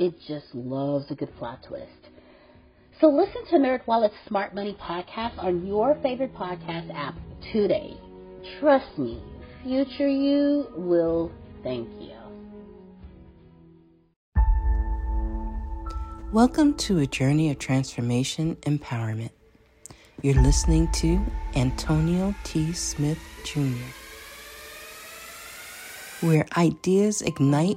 it just loves a good plot twist. So listen to NerdWallet's Smart Money podcast on your favorite podcast app today. Trust me, future you will thank you. Welcome to a journey of transformation empowerment. You're listening to Antonio T. Smith Jr., where ideas ignite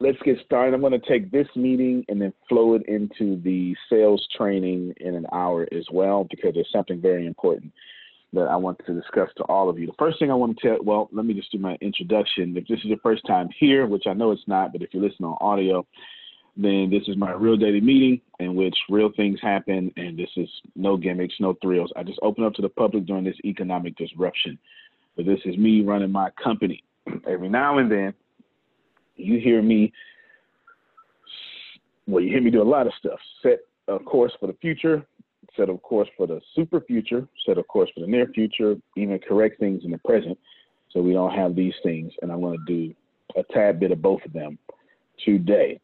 Let's get started. I'm going to take this meeting and then flow it into the sales training in an hour as well, because there's something very important that I want to discuss to all of you. The first thing I want to tell, well, let me just do my introduction. If this is your first time here, which I know it's not, but if you listen on audio, then this is my real daily meeting in which real things happen, and this is no gimmicks, no thrills. I just open up to the public during this economic disruption. But this is me running my company. Every now and then, you hear me, well, you hear me do a lot of stuff. Set a course for the future, set a course for the super future, set a course for the near future, even correct things in the present so we don't have these things. And I'm going to do a tad bit of both of them today.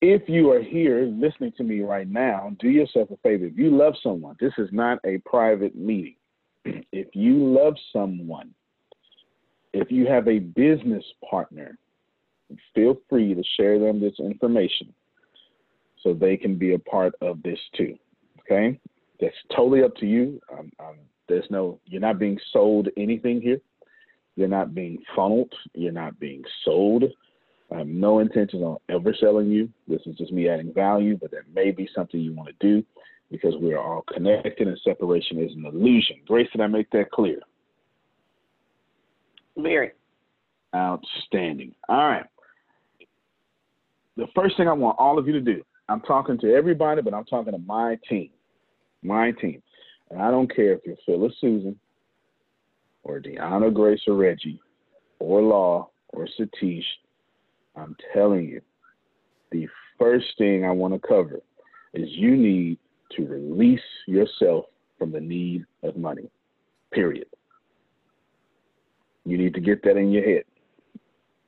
If you are here listening to me right now, do yourself a favor. If you love someone, this is not a private meeting. If you love someone, if you have a business partner, feel free to share them this information so they can be a part of this too. Okay? That's totally up to you. I'm, I'm There's no, you're not being sold anything here. You're not being funneled. You're not being sold. I have no intentions on ever selling you. This is just me adding value, but that may be something you want to do because we are all connected and separation is an illusion. Grace, did I make that clear? Very. Outstanding. All right. The first thing I want all of you to do, I'm talking to everybody, but I'm talking to my team. My team. And I don't care if you're Phyllis Susan or Deanna Grace or Reggie or Law or Satish. I'm telling you, the first thing I want to cover is you need to release yourself from the need of money. Period. You need to get that in your head.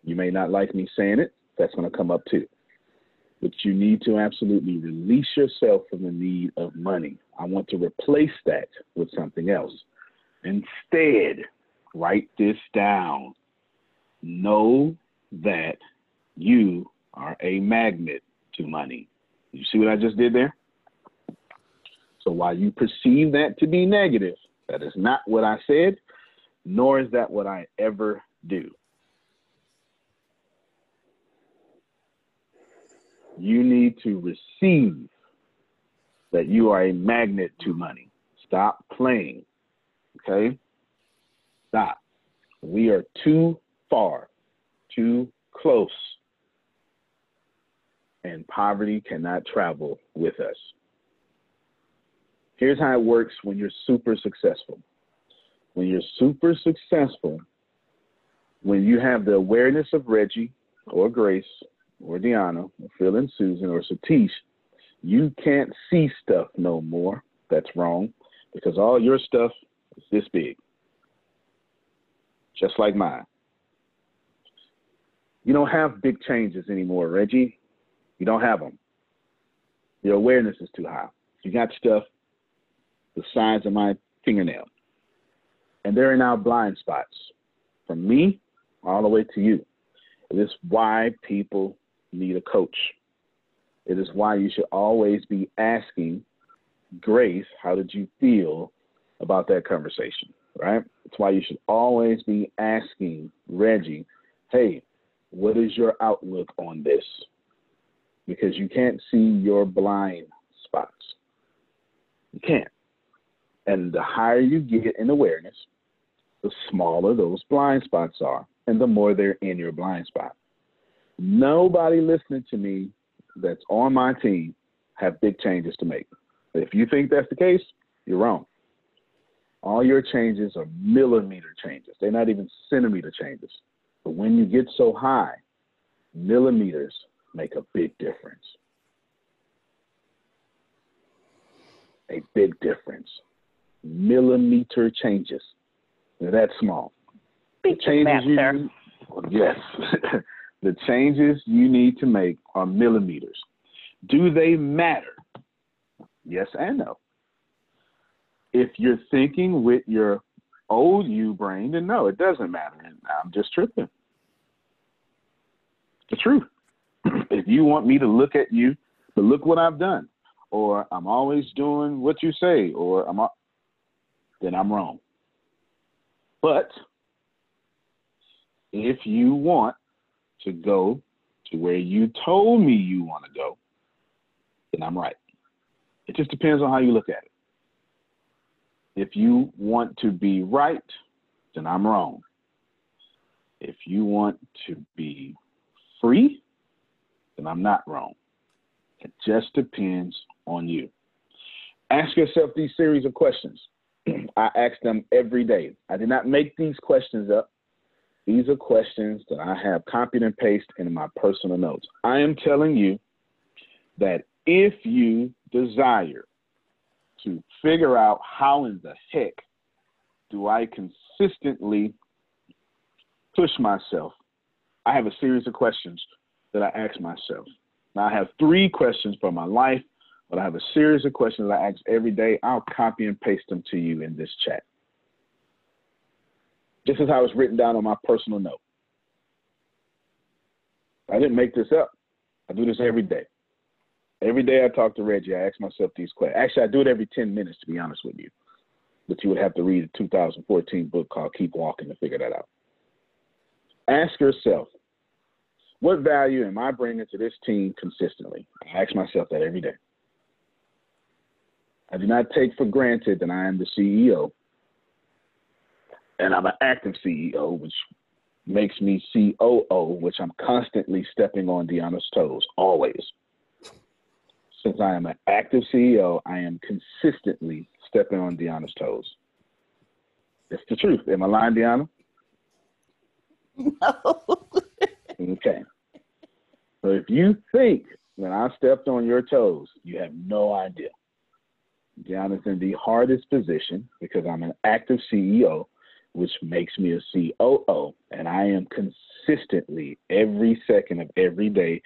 You may not like me saying it, that's going to come up too. But you need to absolutely release yourself from the need of money. I want to replace that with something else. Instead, write this down. Know that you are a magnet to money. You see what I just did there? So while you perceive that to be negative, that is not what I said, nor is that what I ever do. You need to receive that you are a magnet to money. Stop playing. Okay? Stop. We are too far, too close, and poverty cannot travel with us. Here's how it works when you're super successful. When you're super successful, when you have the awareness of Reggie or Grace or Deanna or Phil and Susan or Satish, you can't see stuff no more. That's wrong because all your stuff is this big, just like mine. You don't have big changes anymore, Reggie. You don't have them. Your awareness is too high. You got stuff the size of my fingernail. And they're in our blind spots from me all the way to you. It is why people need a coach. It is why you should always be asking Grace, how did you feel about that conversation? Right? It's why you should always be asking Reggie, hey, what is your outlook on this? Because you can't see your blind spots. You can't. And the higher you get in awareness, the smaller those blind spots are, and the more they're in your blind spot. Nobody listening to me that's on my team have big changes to make. If you think that's the case, you're wrong. All your changes are millimeter changes. They're not even centimeter changes. But when you get so high, millimeters make a big difference. A big difference millimeter changes. They're that small. Big changes you need, yes. the changes you need to make are millimeters. Do they matter? Yes and no. If you're thinking with your old you brain, then no, it doesn't matter. I'm just tripping. The truth. if you want me to look at you, but look what I've done, or I'm always doing what you say, or I'm then I'm wrong. But if you want to go to where you told me you want to go, then I'm right. It just depends on how you look at it. If you want to be right, then I'm wrong. If you want to be free, then I'm not wrong. It just depends on you. Ask yourself these series of questions. I ask them every day. I did not make these questions up. These are questions that I have copied and pasted in my personal notes. I am telling you that if you desire to figure out how in the heck do I consistently push myself, I have a series of questions that I ask myself. Now, I have three questions for my life but I have a series of questions that I ask every day. I'll copy and paste them to you in this chat. This is how it's written down on my personal note. I didn't make this up. I do this every day. Every day I talk to Reggie, I ask myself these questions. Actually, I do it every 10 minutes, to be honest with you. but you would have to read a 2014 book called Keep Walking to figure that out. Ask yourself, what value am I bringing to this team consistently? I ask myself that every day. I do not take for granted that I am the CEO and I'm an active CEO, which makes me COO, which I'm constantly stepping on Deanna's toes, always. Since I am an active CEO, I am consistently stepping on Deanna's toes. It's the truth. Am I lying, Deanna? No. okay. So if you think that I stepped on your toes, you have no idea. Deanna's in the hardest position because I'm an active CEO, which makes me a COO, and I am consistently every second of every day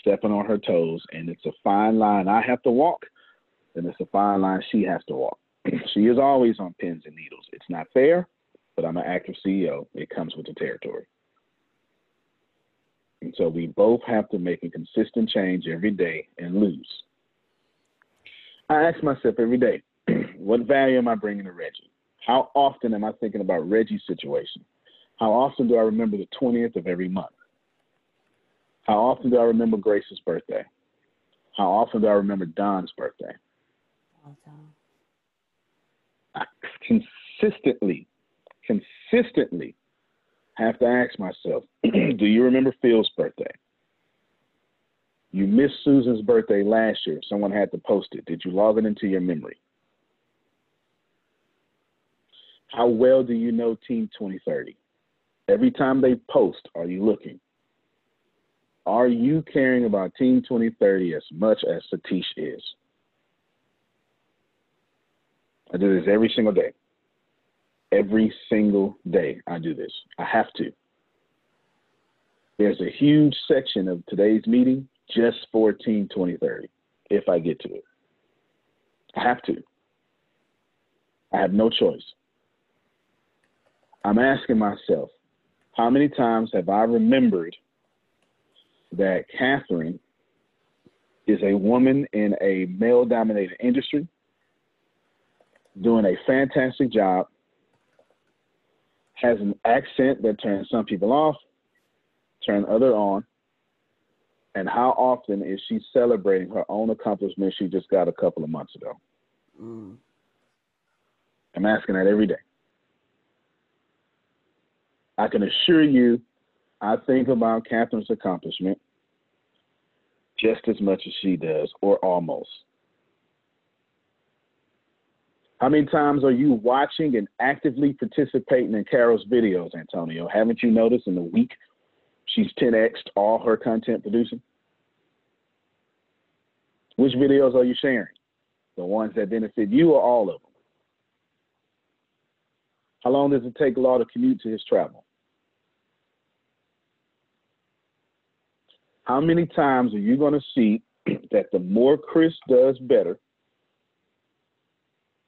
stepping on her toes, and it's a fine line I have to walk, and it's a fine line she has to walk. she is always on pins and needles. It's not fair, but I'm an active CEO. It comes with the territory. And so we both have to make a consistent change every day and lose. I ask myself every day, what value am I bringing to Reggie? How often am I thinking about Reggie's situation? How often do I remember the 20th of every month? How often do I remember Grace's birthday? How often do I remember Don's birthday? I consistently, consistently have to ask myself, do you remember Phil's birthday? You missed Susan's birthday last year. Someone had to post it. Did you log it into your memory? How well do you know Team 2030? Every time they post, are you looking? Are you caring about Team 2030 as much as Satish is? I do this every single day. Every single day I do this. I have to. There's a huge section of today's meeting just for Team 2030, if I get to it. I have to. I have no choice. I'm asking myself, how many times have I remembered that Catherine is a woman in a male dominated industry doing a fantastic job, has an accent that turns some people off, turn other on, and how often is she celebrating her own accomplishments she just got a couple of months ago? Mm. I'm asking that every day. I can assure you, I think about Catherine's accomplishment just as much as she does, or almost. How many times are you watching and actively participating in Carol's videos, Antonio? Haven't you noticed in the week she's 10xed all her content producing? Which videos are you sharing? The ones that benefit you or all of them? How long does it take Law to commute to his travel? How many times are you going to see that the more Chris does better,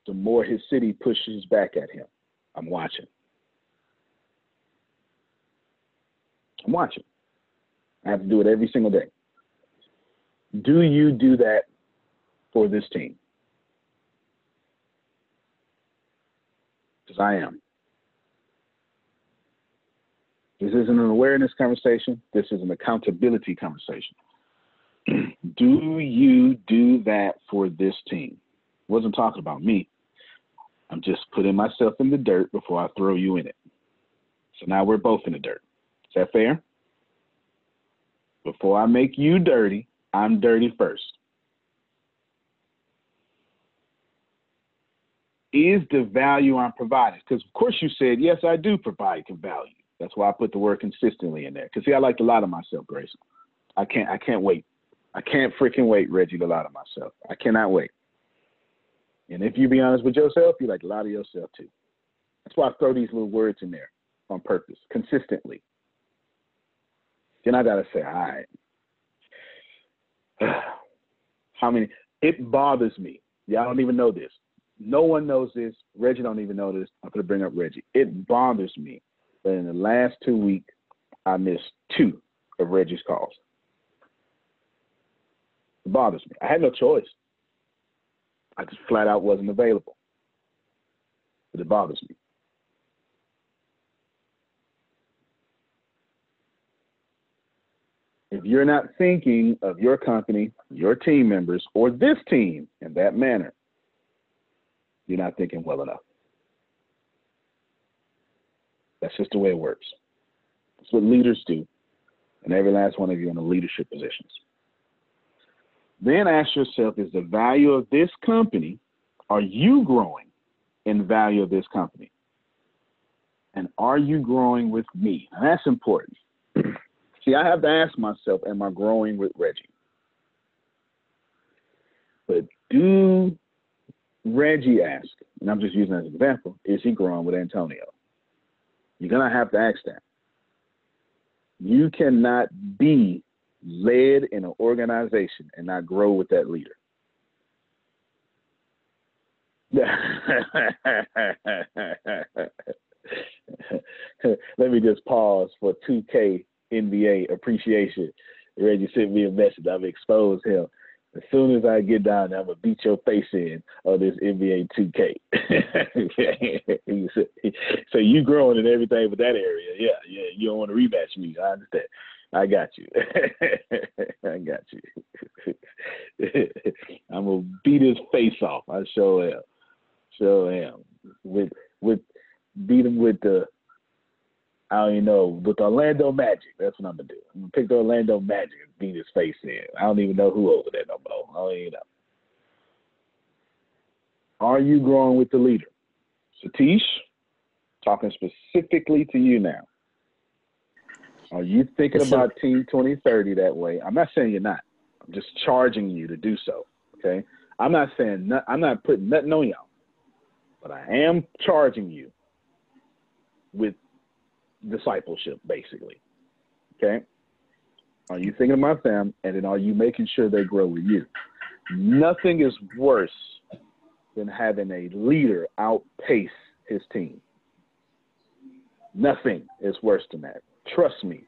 the more his city pushes back at him? I'm watching. I'm watching. I have to do it every single day. Do you do that for this team? Because I am. This isn't an awareness conversation. This is an accountability conversation. do you do that for this team? wasn't talking about me. I'm just putting myself in the dirt before I throw you in it. So now we're both in the dirt. Is that fair? Before I make you dirty, I'm dirty first. Is the value I'm providing? Because of course you said, yes, I do provide value. That's why I put the word consistently in there. Because see, I like to lie to myself, Grace. I can't I can't wait. I can't freaking wait, Reggie, to lie to myself. I cannot wait. And if you be honest with yourself, you like lie to yourself too. That's why I throw these little words in there on purpose, consistently. Then I gotta say, all right, how many? It bothers me. Y'all don't even know this. No one knows this. Reggie don't even know this. I'm gonna bring up Reggie. It bothers me in the last two weeks I missed two of Reggie's calls. It bothers me. I had no choice. I just flat out wasn't available. but it bothers me. If you're not thinking of your company, your team members, or this team in that manner, you're not thinking well enough. That's just the way it works. That's what leaders do, and every last one of you in the leadership positions. Then ask yourself is the value of this company, are you growing in value of this company? And are you growing with me? And that's important. See, I have to ask myself, am I growing with Reggie? But do Reggie ask, and I'm just using as an example, is he growing with Antonio? You're going to have to ask that. You cannot be led in an organization and not grow with that leader. Let me just pause for 2K NBA appreciation. Reggie sent me a message. I've exposed him. As soon as I get down there, I'm gonna beat your face in of this NBA 2K. so you growing in everything but that area. Yeah, yeah. You don't want to rematch me. I understand. I got you. I got you. I'm gonna beat his face off. I sure am. Sure am. With with beat him with the I don't even know with Orlando Magic. That's what I'm gonna do. I'm gonna pick the Orlando Magic and beat his face in. I don't even know who over there no more. I don't even know. Are you growing with the leader? Satish, talking specifically to you now. Are you thinking about Team 2030 that way? I'm not saying you're not. I'm just charging you to do so. Okay. I'm not saying not, I'm not putting nothing on y'all, but I am charging you with discipleship, basically. Okay? Are you thinking about them? And then are you making sure they grow with you? Nothing is worse than having a leader outpace his team. Nothing is worse than that. Trust me.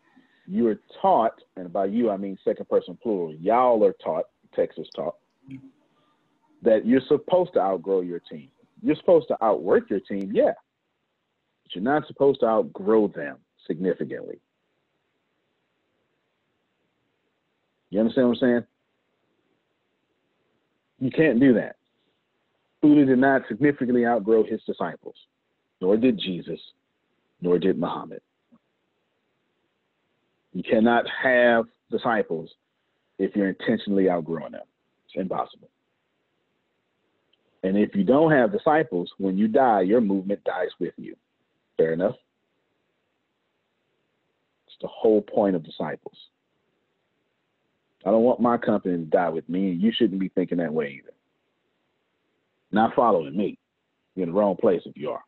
You are taught, and by you I mean second person plural, y'all are taught, Texas taught, that you're supposed to outgrow your team. You're supposed to outwork your team, yeah. But you're not supposed to outgrow them significantly. You understand what I'm saying? You can't do that. Buddha did not significantly outgrow his disciples, nor did Jesus, nor did Muhammad. You cannot have disciples if you're intentionally outgrowing them. It's impossible. And if you don't have disciples, when you die, your movement dies with you. Fair enough. It's the whole point of disciples. I don't want my company to die with me, and you shouldn't be thinking that way either. Not following me. You're in the wrong place if you are.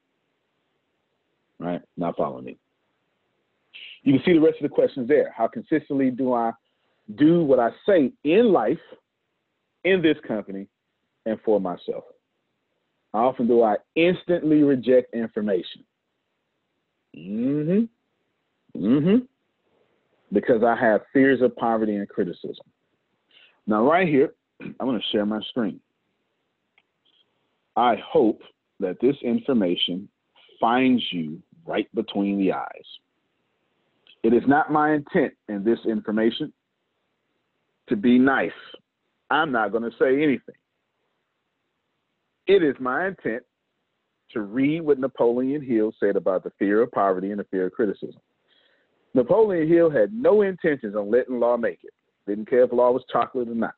Right? Not following me. You can see the rest of the questions there. How consistently do I do what I say in life, in this company, and for myself? How often do I instantly reject information? Mm-hmm. Mm-hmm. Because I have fears of poverty and criticism. Now, right here, I'm going to share my screen. I hope that this information finds you right between the eyes. It is not my intent in this information to be nice. I'm not going to say anything. It is my intent to read what Napoleon Hill said about the fear of poverty and the fear of criticism. Napoleon Hill had no intentions on letting law make it. Didn't care if law was chocolate or not.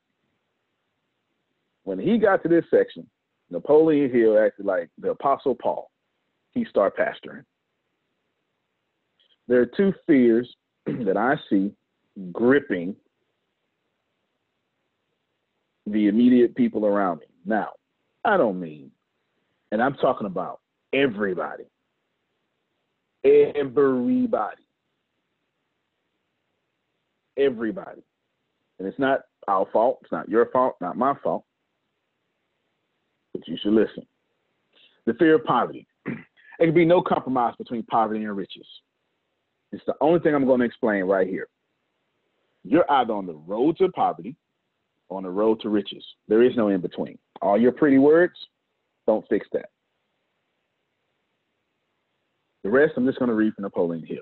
When he got to this section, Napoleon Hill acted like the Apostle Paul. He started pastoring. There are two fears that I see gripping the immediate people around me. Now, I don't mean and I'm talking about everybody. Everybody. Everybody. And it's not our fault. It's not your fault, not my fault. But you should listen. The fear of poverty. There can be no compromise between poverty and riches. It's the only thing I'm going to explain right here. You're either on the road to poverty or on the road to riches. There is no in between. All your pretty words, don't fix that. The rest I'm just going to read from Napoleon Hill.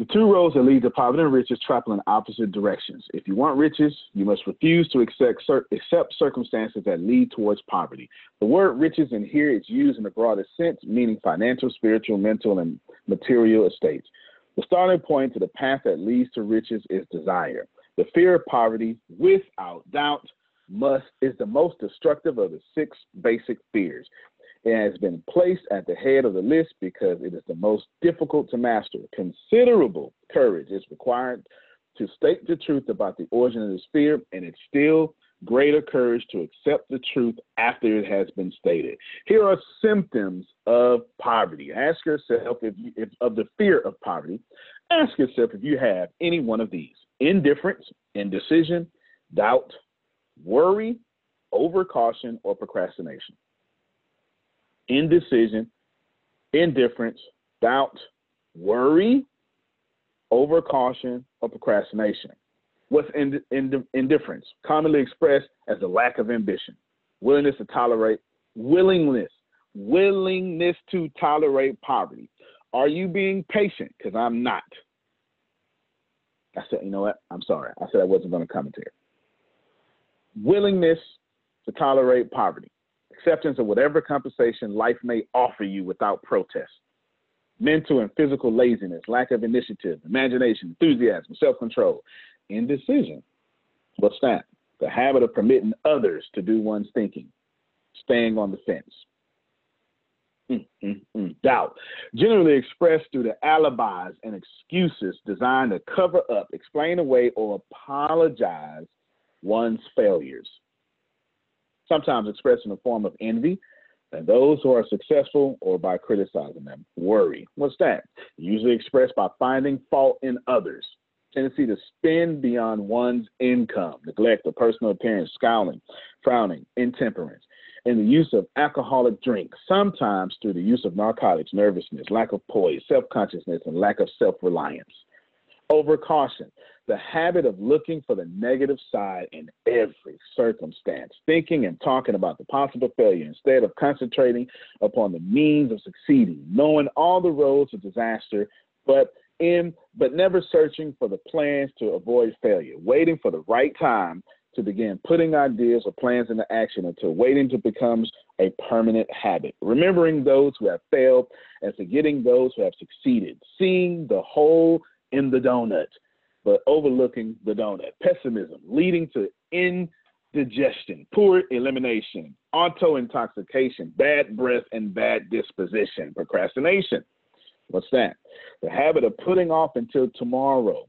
The two roads that lead to poverty and riches travel in opposite directions. If you want riches, you must refuse to accept, accept circumstances that lead towards poverty. The word riches in here is used in the broadest sense, meaning financial, spiritual, mental, and material estates. The starting point to the path that leads to riches is desire. The fear of poverty, without doubt, must is the most destructive of the six basic fears. It has been placed at the head of the list because it is the most difficult to master. Considerable courage is required to state the truth about the origin of this fear, and it's still greater courage to accept the truth after it has been stated. Here are symptoms of poverty. Ask yourself if, you, if of the fear of poverty. Ask yourself if you have any one of these: indifference, indecision, doubt, worry, overcaution, or procrastination indecision, indifference, doubt, worry, overcaution, or procrastination. What's ind- ind- indifference? Commonly expressed as a lack of ambition, willingness to tolerate, willingness, willingness to tolerate poverty. Are you being patient? Because I'm not. I said, you know what? I'm sorry. I said I wasn't going to comment here. Willingness to tolerate poverty acceptance of whatever compensation life may offer you without protest. Mental and physical laziness, lack of initiative, imagination, enthusiasm, self control, indecision. What's that? The habit of permitting others to do one's thinking, staying on the fence. Mm, mm, mm. Doubt, generally expressed through the alibis and excuses designed to cover up, explain away, or apologize one's failures sometimes expressed in the form of envy, and those who are successful or by criticizing them. Worry. What's that? Usually expressed by finding fault in others. Tendency to spend beyond one's income, neglect of personal appearance, scowling, frowning, intemperance, and the use of alcoholic drinks, sometimes through the use of narcotics, nervousness, lack of poise, self consciousness, and lack of self reliance. Overcaution, the habit of looking for the negative side in every circumstance, thinking and talking about the possible failure instead of concentrating upon the means of succeeding, knowing all the roads to disaster, but in but never searching for the plans to avoid failure, waiting for the right time to begin putting ideas or plans into action until waiting to becomes a permanent habit. Remembering those who have failed and forgetting those who have succeeded, seeing the whole in the donut but overlooking the donut. Pessimism leading to indigestion, poor elimination, auto intoxication, bad breath, and bad disposition. Procrastination. What's that? The habit of putting off until tomorrow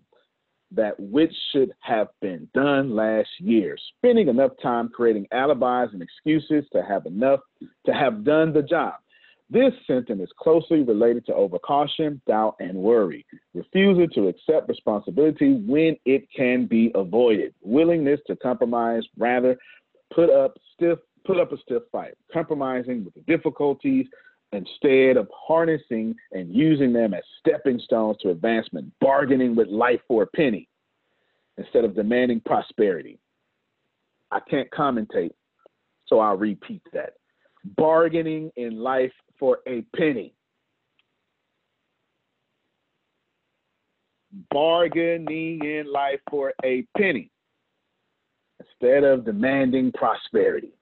that which should have been done last year. Spending enough time creating alibis and excuses to have enough to have done the job. This symptom is closely related to overcaution, doubt, and worry. Refusal to accept responsibility when it can be avoided. Willingness to compromise, rather put up stiff put up a stiff fight, compromising with the difficulties instead of harnessing and using them as stepping stones to advancement, bargaining with life for a penny instead of demanding prosperity. I can't commentate, so I'll repeat that. Bargaining in life for a penny. Bargaining in life for a penny instead of demanding prosperity.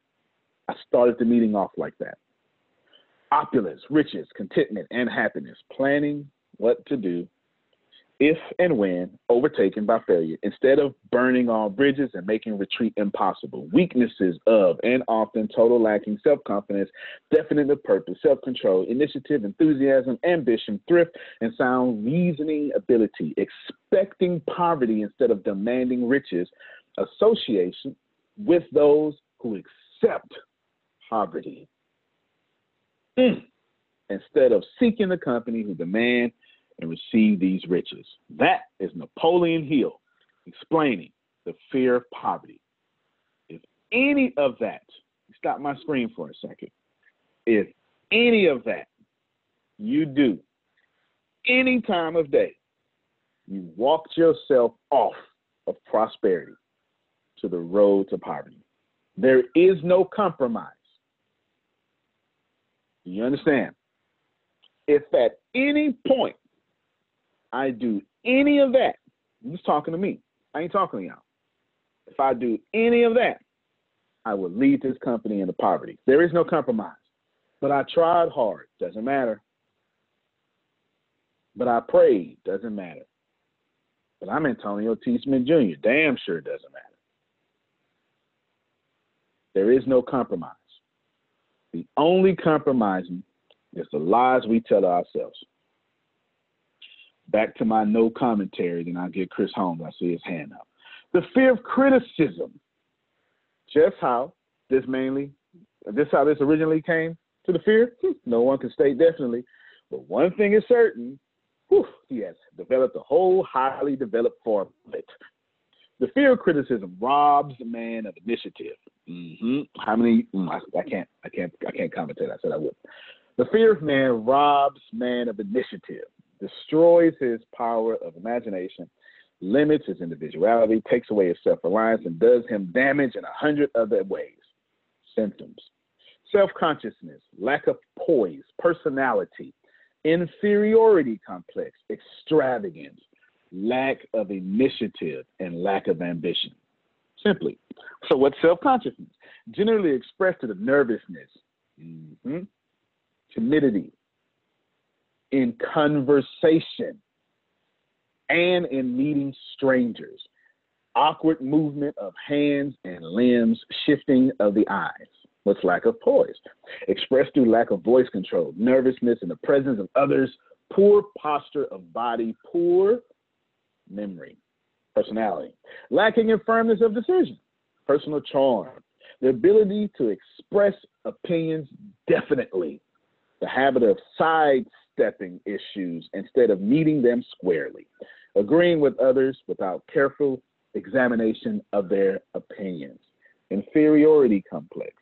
I started the meeting off like that. Opulence, riches, contentment, and happiness, planning what to do if and when overtaken by failure, instead of burning all bridges and making retreat impossible. Weaknesses of and often total lacking self confidence, definite of purpose, self control, initiative, enthusiasm, ambition, thrift, and sound reasoning ability. Expecting poverty instead of demanding riches. Association with those who accept poverty. Mm. Instead of seeking the company who demand and receive these riches. That is Napoleon Hill explaining the fear of poverty. If any of that, stop my screen for a second. If any of that you do any time of day, you walked yourself off of prosperity to the road to poverty. There is no compromise. You understand? If at any point I do any of that, just talking to me. I ain't talking to y'all. If I do any of that, I will lead this company into poverty. There is no compromise. But I tried hard. Doesn't matter. But I prayed. Doesn't matter. But I'm Antonio T. Smith Jr. Damn sure doesn't matter. There is no compromise. The only compromising is the lies we tell ourselves. Back to my no commentary, then I'll get Chris Holmes. I see his hand up. The fear of criticism. Just how this mainly, this how this originally came to the fear? Hmm, no one can state definitely. But one thing is certain, whew, he has developed a whole highly developed form of it. The fear of criticism robs man of initiative. Mm-hmm. How many? Mm, I, I, can't. I can't. I can't commentate. I said I would. The fear of man robs man of initiative, destroys his power of imagination, limits his individuality, takes away his self-reliance, and does him damage in a hundred other ways. Symptoms: self-consciousness, lack of poise, personality, inferiority complex, extravagance, lack of initiative, and lack of ambition. Simply. So, what's self consciousness? Generally expressed to the nervousness, mm-hmm. timidity, in conversation, and in meeting strangers, awkward movement of hands and limbs, shifting of the eyes. What's lack of poise? Expressed through lack of voice control, nervousness in the presence of others, poor posture of body, poor memory, personality, lacking in firmness of decision, personal charm, the ability to express opinions definitely, the habit of sidestepping issues instead of meeting them squarely, agreeing with others without careful examination of their opinions, inferiority complex,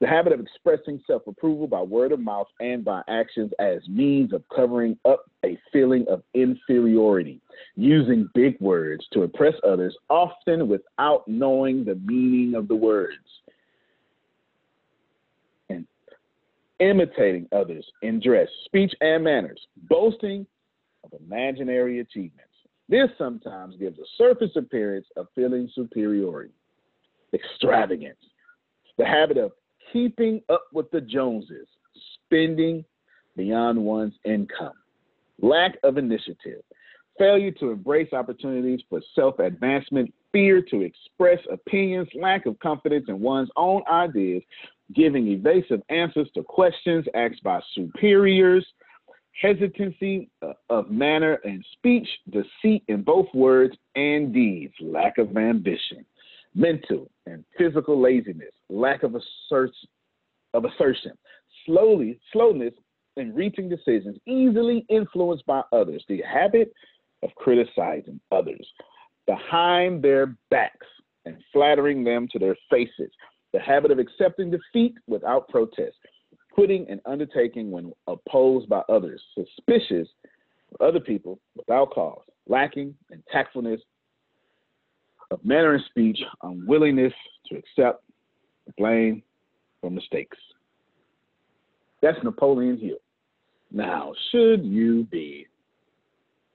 the habit of expressing self approval by word of mouth and by actions as means of covering up a feeling of inferiority, using big words to impress others, often without knowing the meaning of the words, and imitating others in dress, speech, and manners, boasting of imaginary achievements. This sometimes gives a surface appearance of feeling superiority, extravagance, the habit of keeping up with the Joneses, spending beyond one's income, lack of initiative, failure to embrace opportunities for self advancement, fear to express opinions, lack of confidence in one's own ideas, giving evasive answers to questions asked by superiors, hesitancy uh, of manner and speech, deceit in both words and deeds, lack of ambition mental and physical laziness, lack of assert, of assertion, slowly slowness in reaching decisions, easily influenced by others, the habit of criticizing others behind their backs and flattering them to their faces, the habit of accepting defeat without protest, quitting an undertaking when opposed by others, suspicious of other people without cause, lacking in tactfulness of manner and speech, unwillingness to accept blame for mistakes. That's Napoleon Hill. Now, should you be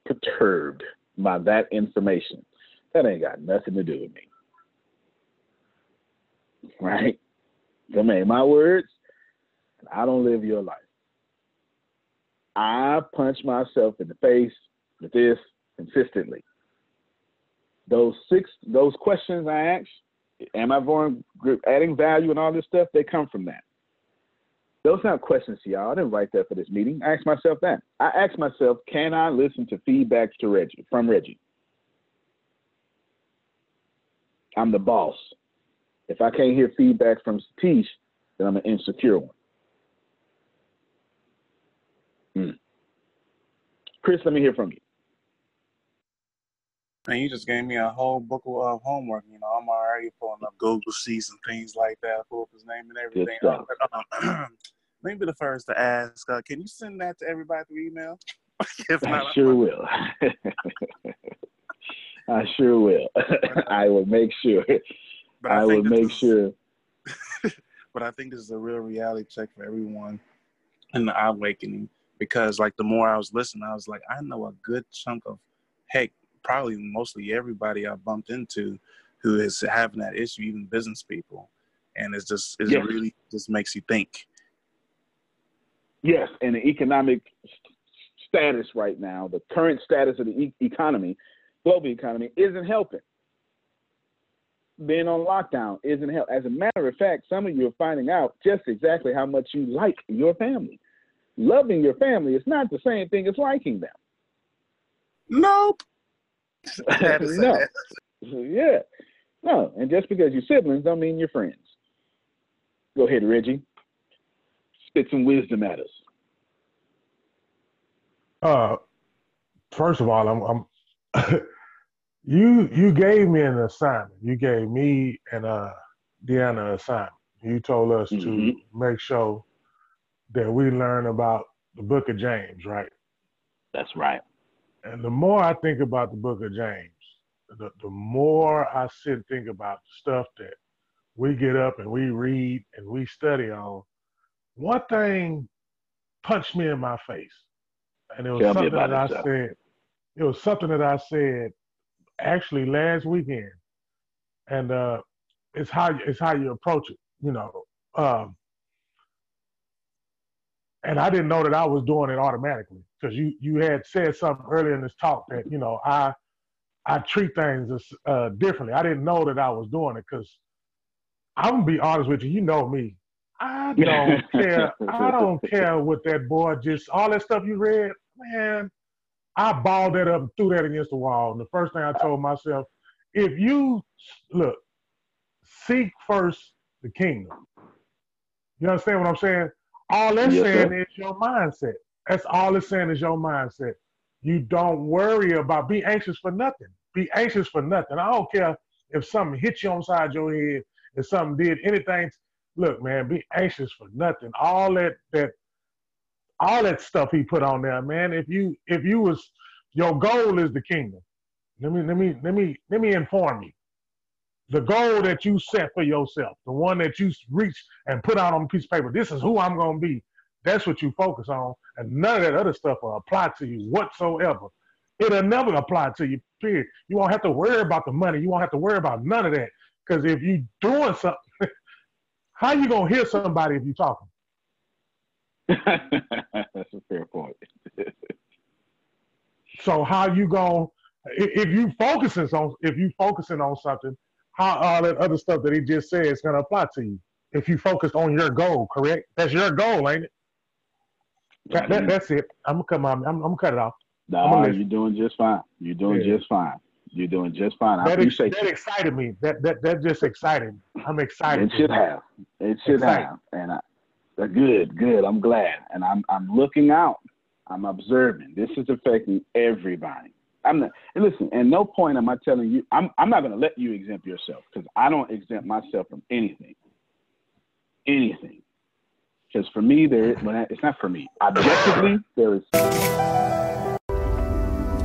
perturbed by that information, that ain't got nothing to do with me. Right? Them ain't my words, I don't live your life. I punch myself in the face with this consistently those six those questions I ask, am I adding value and all this stuff? They come from that. Those not questions y'all. I didn't write that for this meeting. I asked myself that. I asked myself, can I listen to feedbacks to Reggie from Reggie? I'm the boss. If I can't hear feedback from Satish, then I'm an insecure one. Mm. Chris, let me hear from you. And you just gave me a whole book of homework. You know, I'm already pulling up Google Sheets and things like that, pull up his name and everything. Uh, let me be the first to ask. Uh, can you send that to everybody through email? if not, I sure will. I sure will. I will make sure. But I, I will make is, sure. but I think this is a real reality check for everyone in the awakening because like the more I was listening, I was like, I know a good chunk of heck, probably mostly everybody I bumped into who is having that issue, even business people. And it's just it yes. really just makes you think. Yes, and the economic status right now, the current status of the e- economy, global economy, isn't helping. Being on lockdown isn't help. As a matter of fact, some of you are finding out just exactly how much you like your family. Loving your family is not the same thing as liking them. Nope. no. Yeah. No. And just because you're siblings don't mean you're friends. Go ahead, Reggie. Spit some wisdom at us. Uh, first of all, I'm, I'm you you gave me an assignment. You gave me and uh Deanna an assignment. You told us mm-hmm. to make sure that we learn about the book of James, right? That's right. And the more I think about the book of James, the, the more I sit and think about the stuff that we get up and we read and we study on, one thing punched me in my face. And it was Tell something that I said. It was something that I said actually last weekend. And uh, it's how it's how you approach it, you know. Um, and I didn't know that I was doing it automatically because you you had said something earlier in this talk that you know I I treat things uh, differently. I didn't know that I was doing it because I'm gonna be honest with you. You know me. I don't care. I don't care what that boy just all that stuff you read, man. I balled that up and threw that against the wall. And the first thing I told myself, if you look, seek first the kingdom. You understand what I'm saying? All that's yes, saying sir. is your mindset. That's all it's saying is your mindset. You don't worry about be anxious for nothing. Be anxious for nothing. I don't care if something hit you on side your head, if something did anything. Look, man, be anxious for nothing. All that that all that stuff he put on there, man. If you if you was your goal is the kingdom. Let me let me let me let me inform you the goal that you set for yourself, the one that you reach and put out on a piece of paper, this is who I'm to be. That's what you focus on. And none of that other stuff will apply to you whatsoever. It'll never apply to you, period. You won't have to worry about the money. You won't have to worry about none of that. Because if you're doing something, how you to hear somebody if you're talking? That's a fair point. so how you going if you focusing on if you focusing on something how all that other stuff that he just said is going to apply to you if you focus on your goal. Correct? That's your goal, ain't it? That, that, that's it. I'm gonna cut my. I'm, I'm gonna cut it off. No, you're doing just fine. You're doing yeah. just fine. You're doing just fine. I that, appreciate ex- that excited me. That that that just excited me. I'm excited. It should have. It should excited. have. And I, uh, good, good. I'm glad. And I'm I'm looking out. I'm observing. This is affecting everybody. I'm not. And listen, at no point am I telling you. I'm. I'm not going to let you exempt yourself because I don't exempt myself from anything. Anything. Because for me, there. It's not for me. Objectively, there is.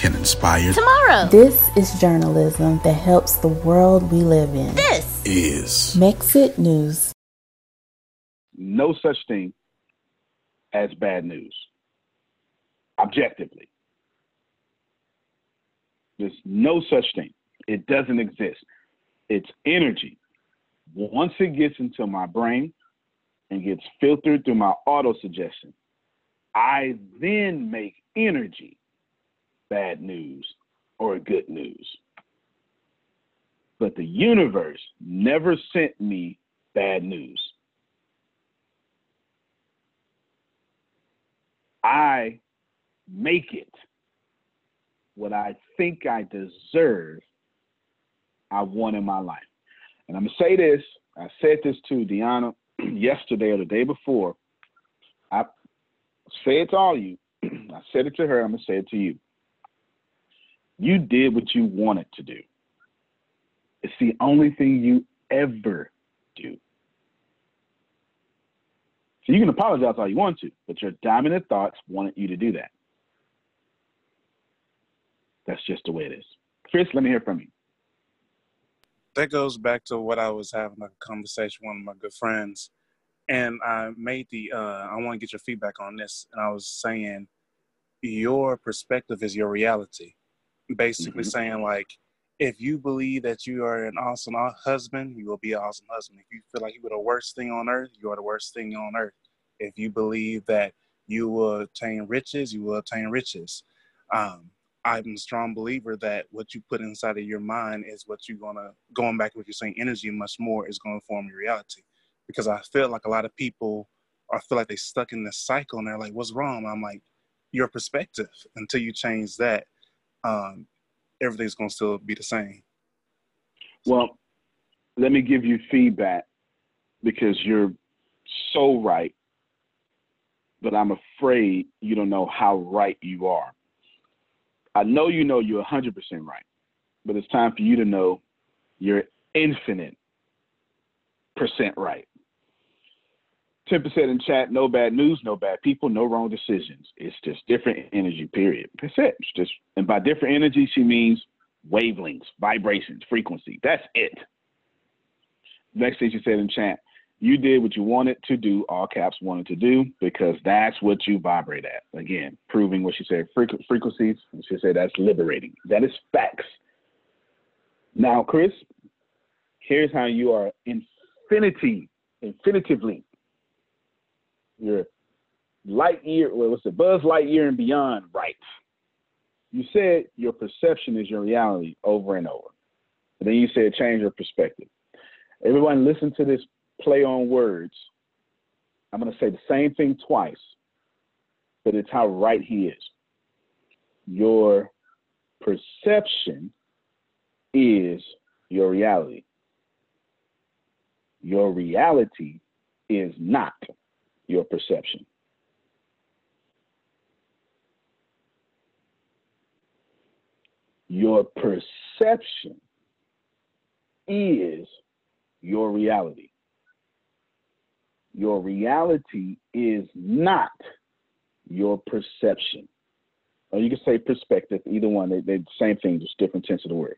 can inspire tomorrow. This is journalism that helps the world we live in. This is Mexit News. No such thing as bad news. Objectively. There's no such thing. It doesn't exist it's energy. Once it gets into my brain and gets filtered through my auto suggestion, I then make energy bad news or good news. but the universe never sent me bad news. I make it what I think I deserve, I want in my life. And I'm going to say this I said this to Deanna yesterday or the day before. I say it to all you. I said it to her. I'm going to say it to you. You did what you wanted to do. It's the only thing you ever do. So you can apologize all you want to, but your dominant thoughts wanted you to do that. That's just the way it is. Chris, let me hear from you. That goes back to what I was having a conversation with one of my good friends, and I made the. Uh, I want to get your feedback on this, and I was saying, your perspective is your reality. Basically, mm-hmm. saying like, if you believe that you are an awesome husband, you will be an awesome husband. If you feel like you are the worst thing on earth, you are the worst thing on earth. If you believe that you will attain riches, you will attain riches. Um, I'm a strong believer that what you put inside of your mind is what you're gonna going back to what you're saying, energy much more is gonna form your reality. Because I feel like a lot of people I feel like they stuck in this cycle and they're like, what's wrong? I'm like, your perspective. Until you change that, um, everything's gonna still be the same. Well, let me give you feedback because you're so right, but I'm afraid you don't know how right you are I know you know you're 100% right, but it's time for you to know you're infinite percent right. 10% in chat, no bad news, no bad people, no wrong decisions. It's just different energy, period. That's it. It's just, and by different energy, she means wavelengths, vibrations, frequency. That's it. Next thing she said in chat, you did what you wanted to do, all caps wanted to do, because that's what you vibrate at. Again, proving what she said, frequ- frequencies. She said that's liberating. That is facts. Now, Chris, here's how you are infinity, infinitively. You're light year, well, what's it, Buzz Lightyear and beyond right. You said your perception is your reality over and over. And then you said change your perspective. Everyone listen to this play on words. I'm going to say the same thing twice, but it's how right he is. Your perception is your reality. Your reality is not your perception. Your perception is your reality your reality is not your perception. Or you can say perspective, either one, they, they the same thing, just different tense of the word.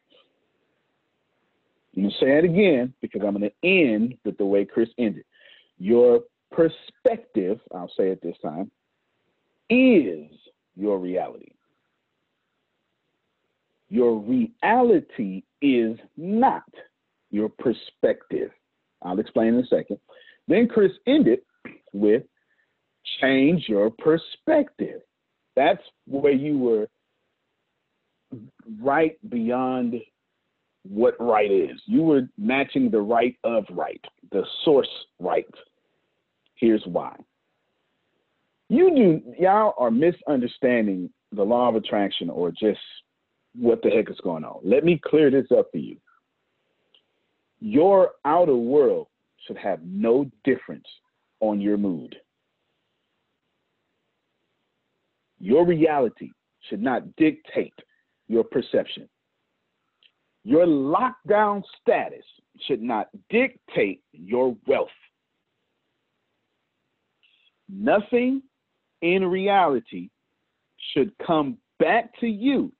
I'm gonna say it again because I'm gonna end with the way Chris ended. Your perspective, I'll say it this time, is your reality. Your reality is not your perspective. I'll explain in a second. Then Chris ended with change your perspective. That's where you were right beyond what right is. You were matching the right of right, the source right. Here's why. You do y'all are misunderstanding the law of attraction or just what the heck is going on. Let me clear this up for you. Your outer world should have no difference on your mood. Your reality should not dictate your perception. Your lockdown status should not dictate your wealth. Nothing in reality should come back to you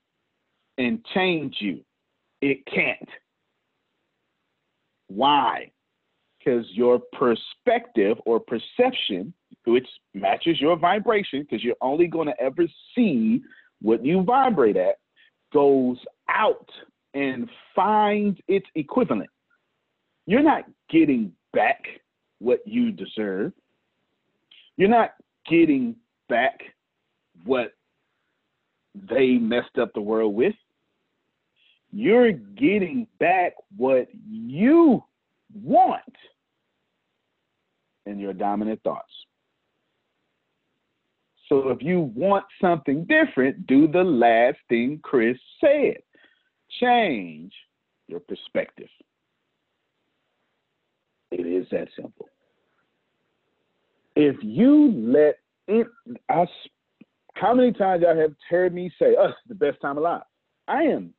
and change you. It can't. Why? because your perspective or perception, which matches your vibration, because you're only going to ever see what you vibrate at, goes out and finds its equivalent. You're not getting back what you deserve. You're not getting back what they messed up the world with. you're getting back what you want in your dominant thoughts. So if you want something different, do the last thing Chris said change your perspective. It is that simple. If you let it, I, how many times y'all have heard me say, us, the best time alive? I am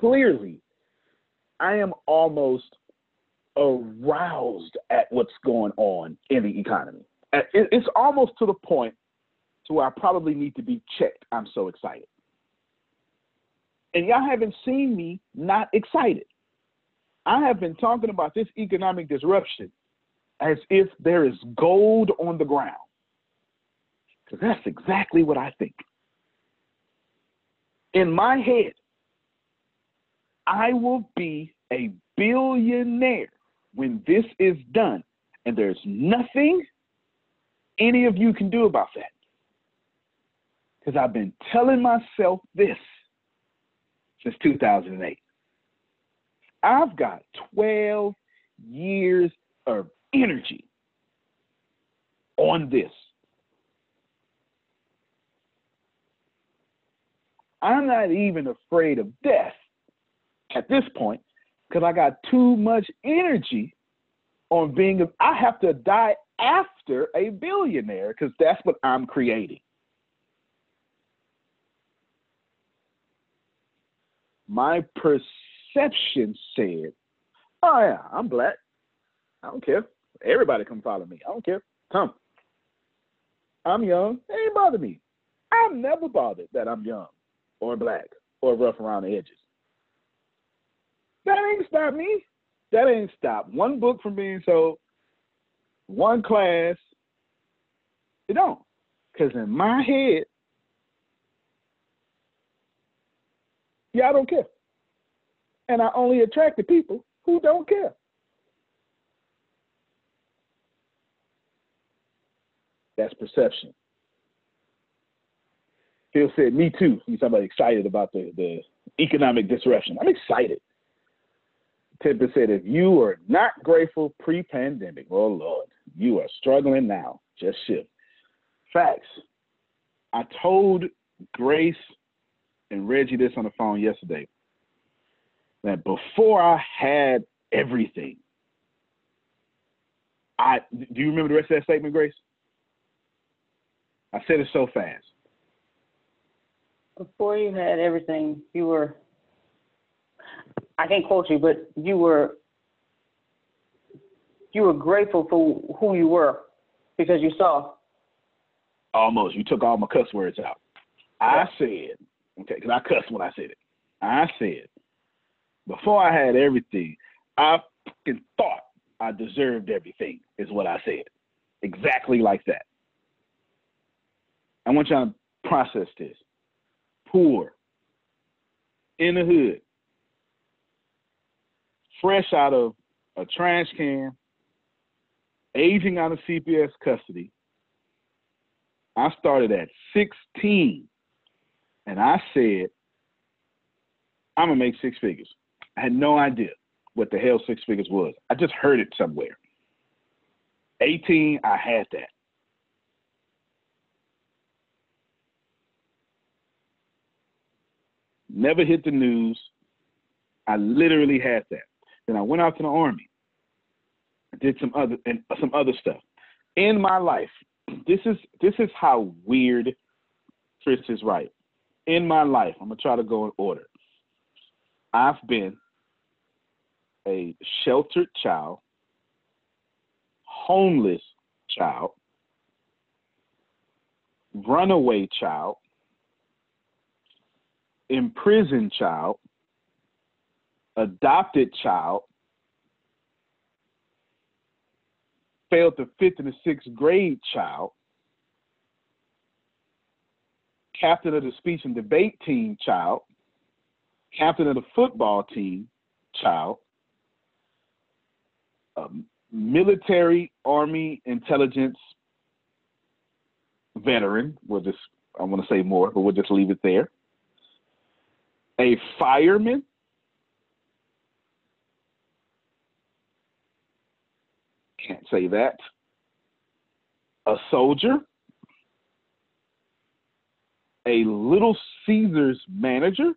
clearly, I am almost aroused at what's going on in the economy. It's almost to the point to where I probably need to be checked. I'm so excited. And y'all haven't seen me not excited. I have been talking about this economic disruption as if there is gold on the ground. Because that's exactly what I think. In my head, I will be a billionaire when this is done. And there's nothing any of you can do about that. Because I've been telling myself this since 2008. I've got 12 years of energy on this. I'm not even afraid of death at this point because I got too much energy on being, a, I have to die after a billionaire because that's what I'm creating. My perception said, oh yeah, I'm black. I don't care. Everybody come follow me. I don't care. Come. I'm young. It ain't bother me. I'm never bothered that I'm young or black or rough around the edges. That ain't stop me. That ain't stop one book from being sold, one class. It don't. Because in my head, yeah, I don't care. And I only attract the people who don't care. That's perception. Phil said, me too. He's somebody excited about the, the economic disruption. I'm excited. Tippett said, if you are not grateful pre-pandemic, oh Lord, you are struggling now. Just shift. Facts. I told Grace and Reggie this on the phone yesterday that before I had everything, I do you remember the rest of that statement, Grace? I said it so fast. Before you had everything, you were I can't quote you, but you were you were grateful for who you were because you saw. Almost. You took all my cuss words out. I said, okay, because I cussed when I said it. I said, before I had everything, I fucking thought I deserved everything, is what I said. Exactly like that. I want y'all to process this. Poor, in the hood, fresh out of a trash can, aging out of CPS custody. I started at 16 and I said, I'm gonna make six figures. I had no idea what the hell six figures was. I just heard it somewhere. 18, I had that. Never hit the news. I literally had that. Then I went out to the army. I did some other and some other stuff. In my life, this is this is how weird Chris is right. In my life, I'm gonna try to go in order. I've been a sheltered child, homeless child, runaway child, imprisoned child, adopted child, failed the fifth and the sixth grade child, captain of the speech and debate team child, captain of the football team child, military, army, intelligence veteran. We'll just, I want to say more, but we'll just leave it there a fireman, can't say that, a soldier, a Little Caesars manager,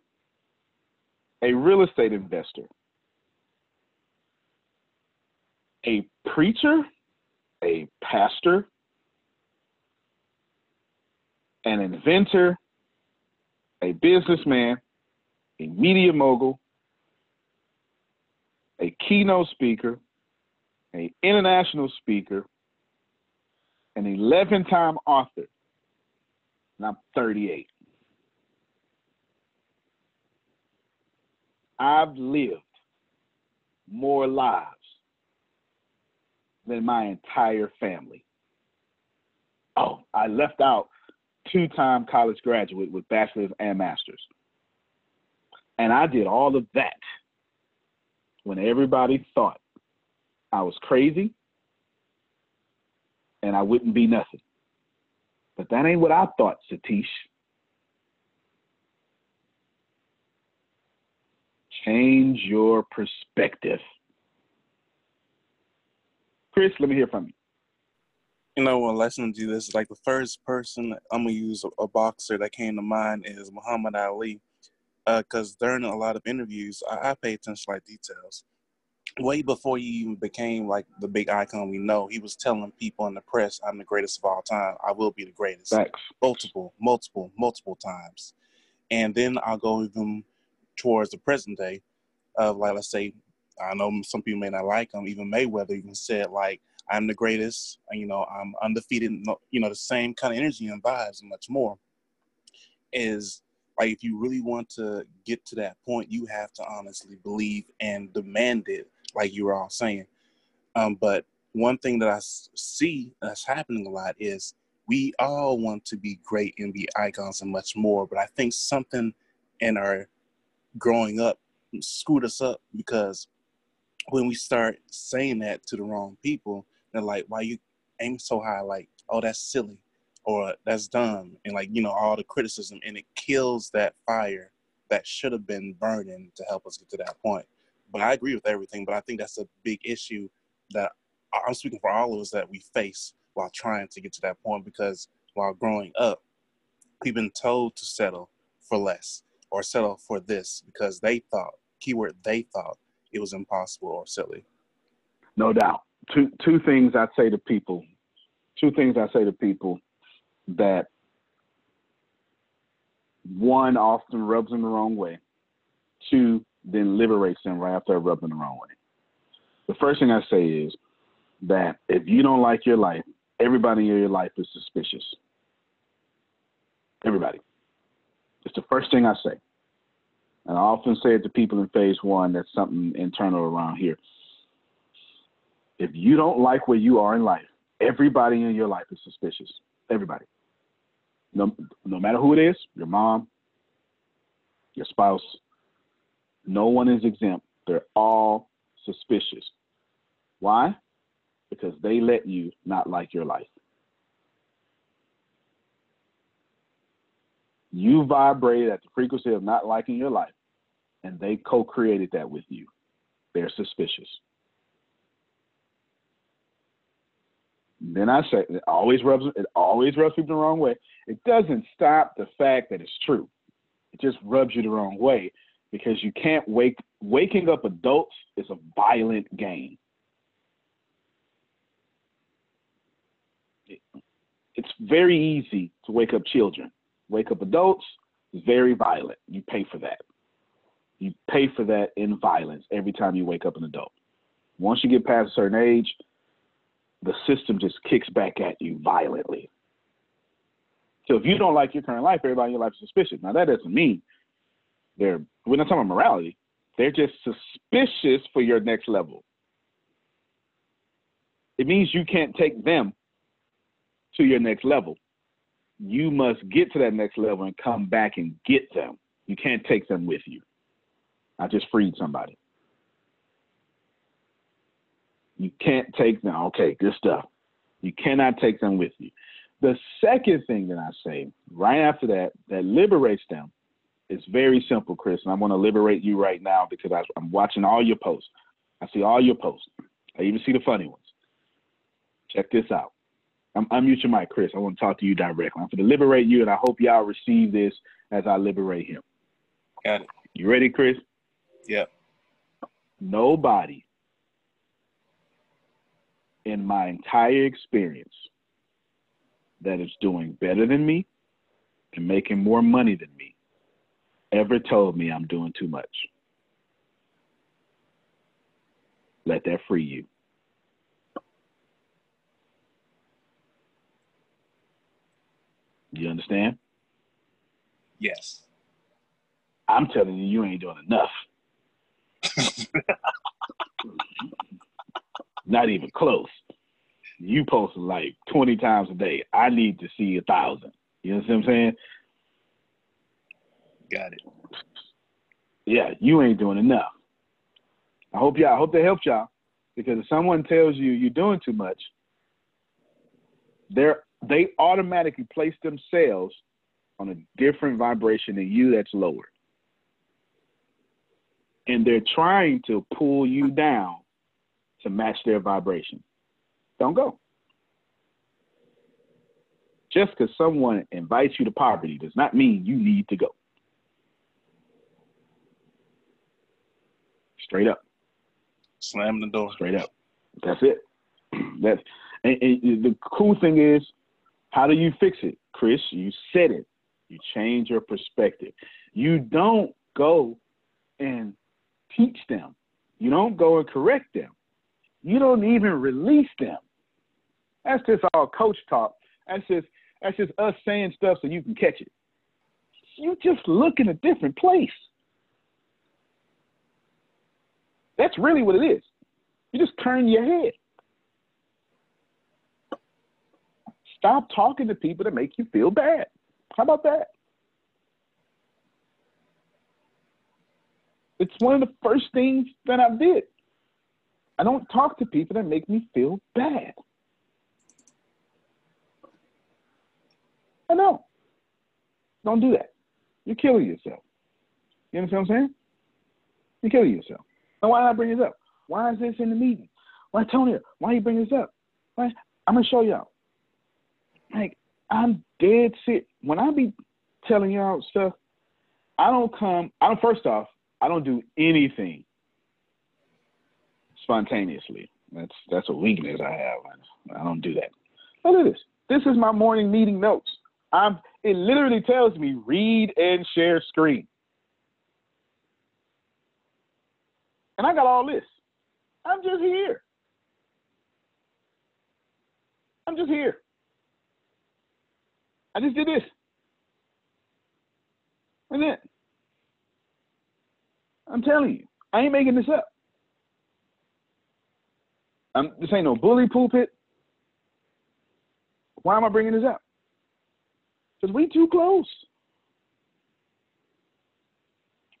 a real estate investor, a preacher, a pastor, an inventor, a businessman, a media mogul. A keynote speaker an international speaker, an 11 time author, and I'm 38. I've lived more lives than my entire family. Oh, I left out two time college graduate with bachelor's and master's. And I did all of that when everybody thought I was crazy and I wouldn't be nothing. But that ain't what I thought, Satish. Change your perspective. Chris, let me hear from you. You know, when listening to this, like the first person I'm gonna use a, a boxer that came to mind is Muhammad Ali, because uh, during a lot of interviews, I, I pay attention to like details way before he even became like the big icon we know, he was telling people in the press, "I'm the greatest of all time. I will be the greatest." Thanks. Multiple, multiple, multiple times, and then I'll go even towards the present day, of like let's say, I know some people may not like him. Even Mayweather even said like, "I'm the greatest. You know, I'm undefeated." You know, the same kind of energy and vibes and much more. Is like if you really want to get to that point, you have to honestly believe and demand it like you were all saying. Um, but one thing that I see that's happening a lot is we all want to be great and be icons and much more. But I think something in our growing up screwed us up because when we start saying that to the wrong people, they're like, why you aim so high? Like, oh, that's silly or that's dumb. And like, you know, all the criticism and it kills that fire that should have been burning to help us get to that point. But I agree with everything. But I think that's a big issue that I'm speaking for all of us that we face while trying to get to that point because while growing up, we've been told to settle for less or settle for this because they thought, keyword, they thought it was impossible or silly. No doubt. Two two things I say to people. Two things I say to people that one often rubs them the wrong way. Two, then liberates them right after I rub them the wrong way. The first thing I say is that if you don't like your life, everybody in your life is suspicious. Everybody. It's the first thing I say. And I often say it to people in phase one that's something internal around here. If you don't like where you are in life, everybody in your life is suspicious. Everybody. No, no matter who it is, your mom, your spouse, no one is exempt. They're all suspicious. Why? Because they let you not like your life. You vibrated at the frequency of not liking your life, and they co created that with you. They're suspicious. Then I say it always rubs it always rubs people the wrong way. It doesn't stop the fact that it's true. It just rubs you the wrong way because you can't wake waking up adults is a violent game. it's very easy to wake up children. Wake up adults very violent. You pay for that. You pay for that in violence every time you wake up an adult. Once you get past a certain age, the system just kicks back at you violently. So if you don't like your current life, everybody in your life is suspicious. Now that doesn't mean they're we're not talking about morality. They're just suspicious for your next level. It means you can't take them to your next level. You must get to that next level and come back and get them. You can't take them with you. I just freed somebody. You can't take them. Okay, good stuff. You cannot take them with you. The second thing that I say right after that, that liberates them, it's very simple, Chris, and I want to liberate you right now because I, I'm watching all your posts. I see all your posts. I even see the funny ones. Check this out. I'm, unmute your mic, Chris. I want to talk to you directly. I'm going to liberate you, and I hope y'all receive this as I liberate him. Got it. You ready, Chris? Yep. Nobody in my entire experience that is doing better than me and making more money than me ever told me I'm doing too much. Let that free you. You understand? Yes. I'm telling you, you ain't doing enough. Not even close. You posting like 20 times a day. I need to see a thousand. You know what I'm saying? Got it. Yeah, you ain't doing enough. I hope y'all I hope that helps y'all. Because if someone tells you you're doing too much, they're they automatically place themselves on a different vibration than you that's lower. And they're trying to pull you down to match their vibration. Don't go. Just because someone invites you to poverty does not mean you need to go. Straight up. Slam the door. Straight up. That's it. That's and, and the cool thing is, how do you fix it, Chris? You said it. You change your perspective. You don't go and teach them. You don't go and correct them. You don't even release them. That's just all coach talk. That's just that's just us saying stuff so you can catch it. You just look in a different place. That's really what it is. You just turn your head. Stop talking to people that make you feel bad. How about that? It's one of the first things that I did. I don't talk to people that make me feel bad. I know. Don't do that. You're killing yourself. You understand what I'm saying? You're killing yourself. Now, why did I bring this up? Why is this in the meeting? Why, Tony? Why you bring this up? Why? I'm gonna show y'all. Like, I'm dead sick. When I be telling y'all stuff, I don't come. I don't. First off, I don't do anything spontaneously. That's that's a weakness I have. I don't do that. Look at this. This is my morning meeting notes. I'm. It literally tells me read and share screen. And I got all this. I'm just here. I'm just here. I just did this. And then I'm telling you, I ain't making this up. I'm, this ain't no bully pulpit. Why am I bringing this up? Because we too close.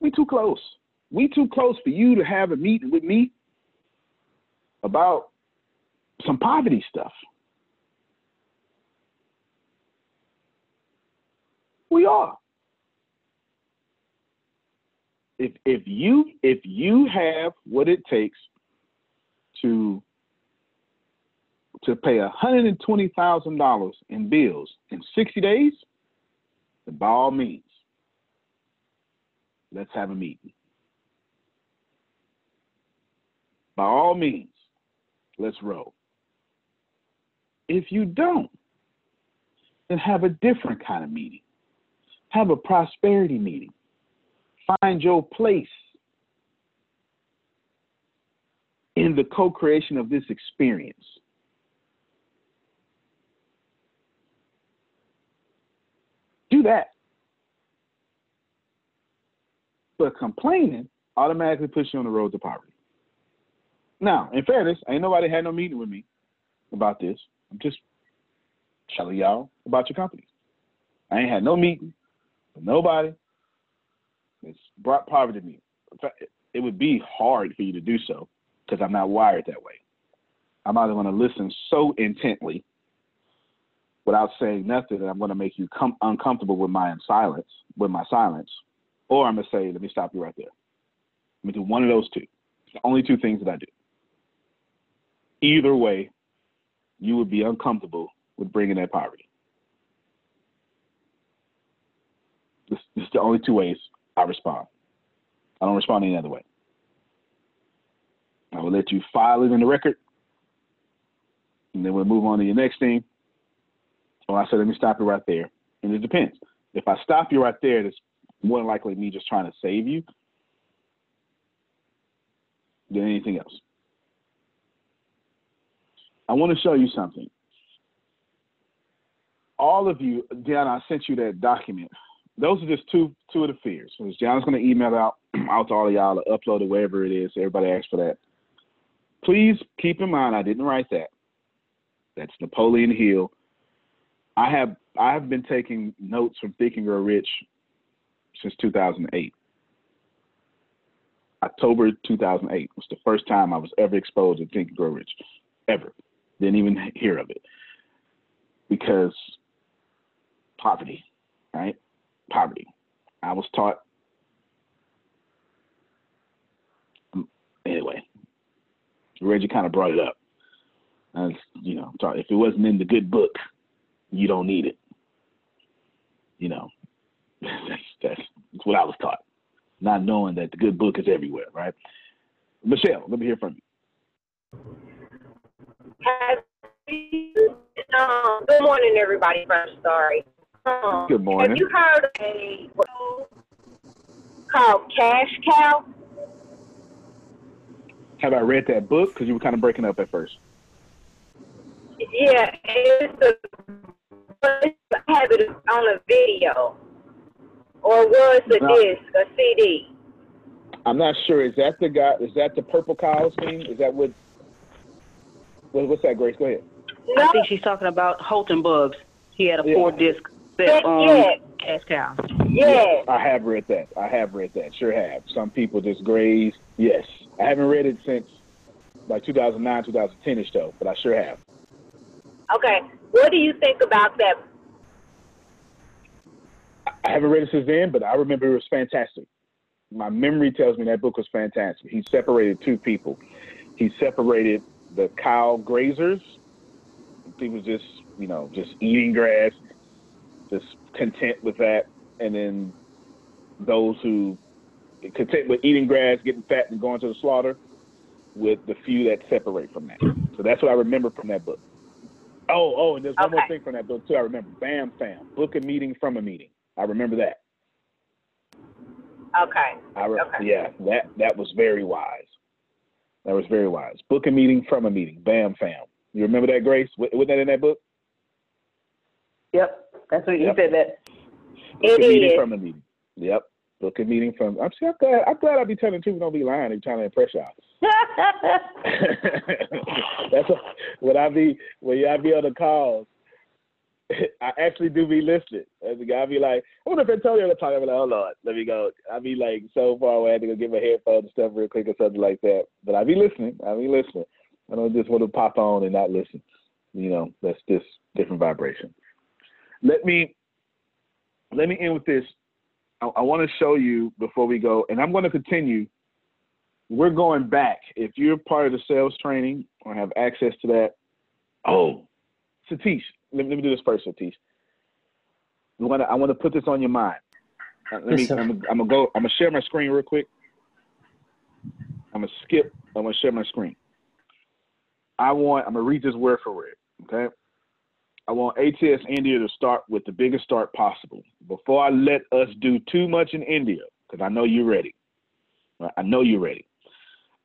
We too close. We too close for you to have a meeting with me about some poverty stuff. We are. If if you if you have what it takes to to pay hundred and twenty thousand dollars in bills in sixty days, then by all means, let's have a meeting. By all means, let's roll. If you don't, then have a different kind of meeting. Have a prosperity meeting. Find your place in the co creation of this experience. Do that. But complaining automatically puts you on the road to poverty. Now, in fairness, ain't nobody had no meeting with me about this. I'm just telling y'all about your company. I ain't had no meeting with nobody. It's brought poverty to me. It would be hard for you to do so because I'm not wired that way. I'm either going to listen so intently without saying nothing I'm going to make you com- uncomfortable with my silence, with my silence, or I'm going to say, let me stop you right there. Let me do one of those two. It's the only two things that I do. Either way, you would be uncomfortable with bringing that poverty. This is the only two ways I respond. I don't respond any other way. I will let you file it in the record, and then we'll move on to your next thing. I said, let me stop you right there. And it depends. If I stop you right there, it's more likely me just trying to save you than anything else. I want to show you something. All of you, Deanna, I sent you that document. Those are just two two of the fears. So Deanna's going to email out out to all of y'all or upload it wherever it is. Everybody asks for that. Please keep in mind, I didn't write that. That's Napoleon Hill. I have I have been taking notes from Think and Grow Rich since 2008. October 2008 was the first time I was ever exposed to Think and Grow Rich, ever. Didn't even hear of it because poverty, right? Poverty. I was taught. Um, anyway, Reggie kind of brought it up. You know, if it wasn't in the good book, you don't need it. You know, that's, that's, that's what I was taught, not knowing that the good book is everywhere, right? Michelle, let me hear from you. You, um, good morning, everybody. First, sorry. Um, good morning. Have you heard of a called Cash Cow? Have I read that book? Because you were kind of breaking up at first. Yeah, it's a have it on a video, or was a no. disc, a CD. I'm not sure. Is that the guy? Is that the Purple Cows thing? Is that what? what what's that, Grace? Go ahead. No. I think she's talking about Holton Buggs. He had a yeah. four disc set on yeah. Cash Cow. Yeah. I have read that. I have read that. Sure have. Some people just graze. Yes. I haven't read it since like 2009, 2010 ish though, but I sure have. Okay. What do you think about that? I haven't read it since then, but I remember it was fantastic. My memory tells me that book was fantastic. He separated two people. He separated the cow grazers, people just, you know, just eating grass, just content with that, and then those who content with eating grass, getting fat, and going to the slaughter, with the few that separate from that. So that's what I remember from that book. Oh, oh, and there's one more thing from that book too. I remember Bam Fam, book a meeting from a meeting. I remember that. Okay. I re- okay. Yeah, that that was very wise. That was very wise. Book a meeting from a meeting. Bam Fam. You remember that, Grace? Wasn't that in that book? Yep, that's what yep. you said. That book it a meeting from a meeting. Yep. Book a meeting from. I'm, see, I'm glad. I'm glad I be telling truth. Don't be lying and trying to impress y'all. That's a, when I be when I be on the calls. I actually do be listening. As a guy, I be like, I wonder if Antonio was talking. I'm like, hold on, let me go. I be like so far away, I had to go get my headphones and stuff real quick or something like that. But I be listening. I be listening. I don't just want to pop on and not listen. You know, that's just different vibration. Let me let me end with this. I, I want to show you before we go, and I'm going to continue. We're going back. If you're part of the sales training or have access to that, oh, Satish, let, me, let me do this first, Satish. I want to I want to put this on your mind. Uh, let yes, me. I'm, I'm, gonna go. I'm gonna share my screen real quick. I'm gonna skip. I'm gonna share my screen. I want. I'm gonna read this word for word. Okay. I want ATS India to start with the biggest start possible. Before I let us do too much in India, because I know you're ready. I know you're ready.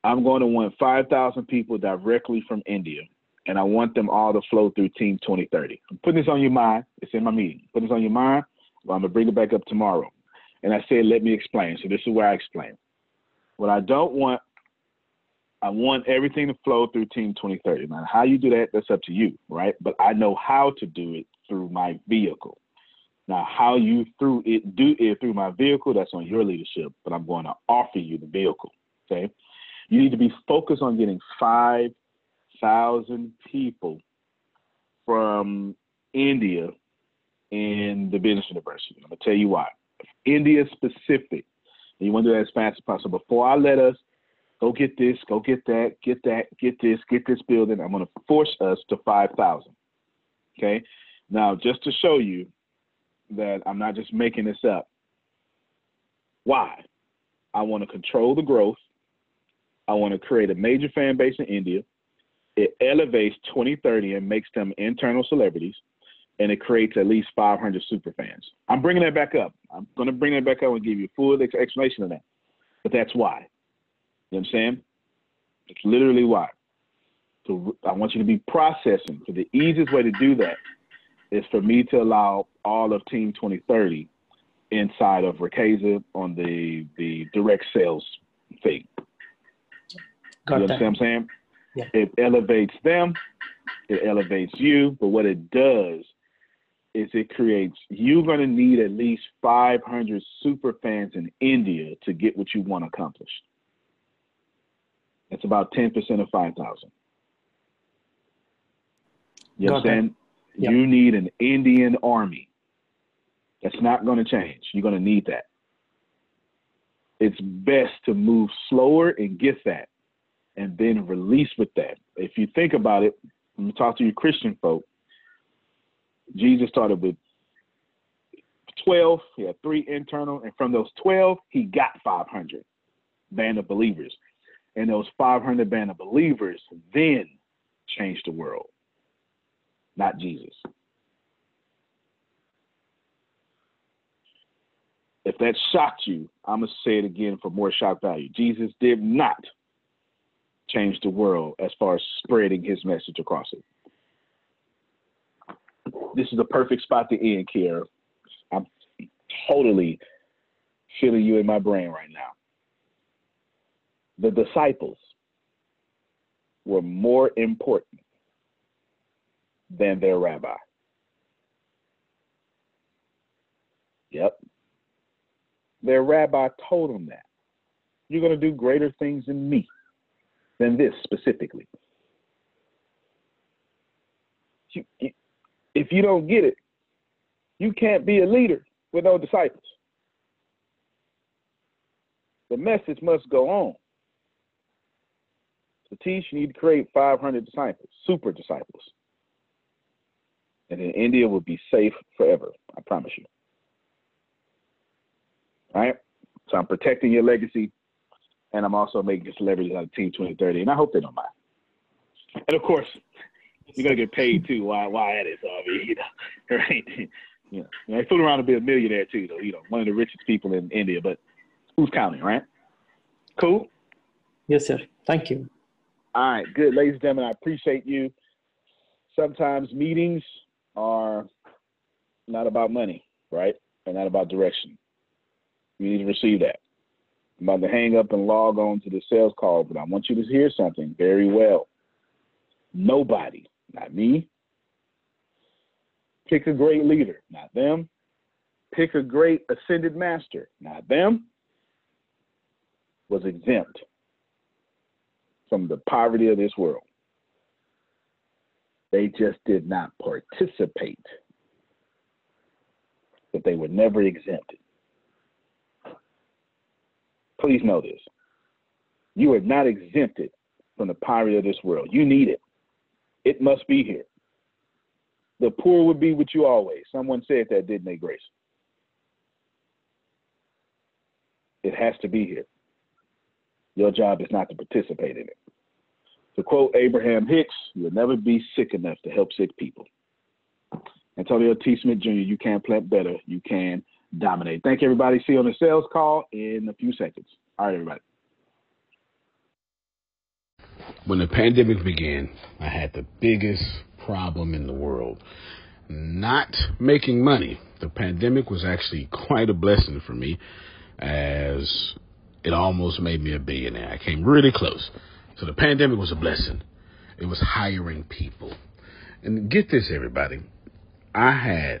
I'm going to want 5,000 people directly from India and I want them all to flow through Team 2030. I'm putting this on your mind. It's in my meeting. Put this on your mind. I'm gonna bring it back up tomorrow. And I said, let me explain. So this is where I explain. What I don't want, I want everything to flow through Team 2030. Now, how you do that, that's up to you, right? But I know how to do it through my vehicle. Now, how you through it do it through my vehicle, that's on your leadership. But I'm going to offer you the vehicle. Okay. You need to be focused on getting five thousand people from India in the business university. I'm gonna tell you why. India specific. And you want to do that as fast as possible. Before I let us Go get this, go get that, get that, get this, get this building. I'm going to force us to 5,000. Okay. Now, just to show you that I'm not just making this up. Why? I want to control the growth. I want to create a major fan base in India. It elevates 2030 and makes them internal celebrities, and it creates at least 500 super fans. I'm bringing that back up. I'm going to bring that back up and give you a full explanation of that. But that's why. You know what I'm saying? It's literally why. So I want you to be processing. So the easiest way to do that is for me to allow all of Team 2030 inside of Ricasa on the the direct sales thing. Got you know what I'm saying? Yeah. It elevates them, it elevates you, but what it does is it creates you're going to need at least 500 super fans in India to get what you want accomplished. It's about 10% of 5,000. You know what Yep. You need an Indian army. That's not going to change. You're going to need that. It's best to move slower and get that and then release with that. If you think about it, when you talk to your Christian folk, Jesus started with 12, he had three internal, and from those 12, he got 500 band of believers. And those 500 band of believers then changed the world, not Jesus. If that shocked you, I'm going to say it again for more shock value. Jesus did not change the world as far as spreading his message across it. This is a perfect spot to end, Kiera. I'm totally feeling you in my brain right now. The disciples were more important than their rabbi. Yep. Their rabbi told them that. You're going to do greater things than me than this specifically. If you don't get it, you can't be a leader with no disciples. The message must go on. To teach, you need to create 500 disciples, super disciples. And then India will be safe forever. I promise you. All right? So I'm protecting your legacy and I'm also making celebrities out of Team 2030, and I hope they don't mind. And of course, you're gonna get paid too. Why? Why at it? So I mean, you know, right? You know, you know, they fool around to be a millionaire too, though. You know, one of the richest people in India, but who's counting, right? Cool. Yes, sir. Thank you. All right, good, ladies and gentlemen. I appreciate you. Sometimes meetings are not about money, right? And not about direction. You need to receive that. I'm about to hang up and log on to the sales call, but I want you to hear something very well. Nobody, not me, pick a great leader, not them. Pick a great ascended master, not them, was exempt from the poverty of this world. They just did not participate, but they were never exempted. Please know this. You are not exempted from the poverty of this world. You need it. It must be here. The poor would be with you always. Someone said that, didn't they, Grace? It has to be here. Your job is not to participate in it. To quote Abraham Hicks, you'll never be sick enough to help sick people. Antonio T. Smith Jr., you can plant better. You can dominate. Thank you, everybody. See you on the sales call in a few seconds. All right, everybody. When the pandemic began, I had the biggest problem in the world not making money. The pandemic was actually quite a blessing for me as it almost made me a billionaire. I came really close. So the pandemic was a blessing. It was hiring people. And get this, everybody. I had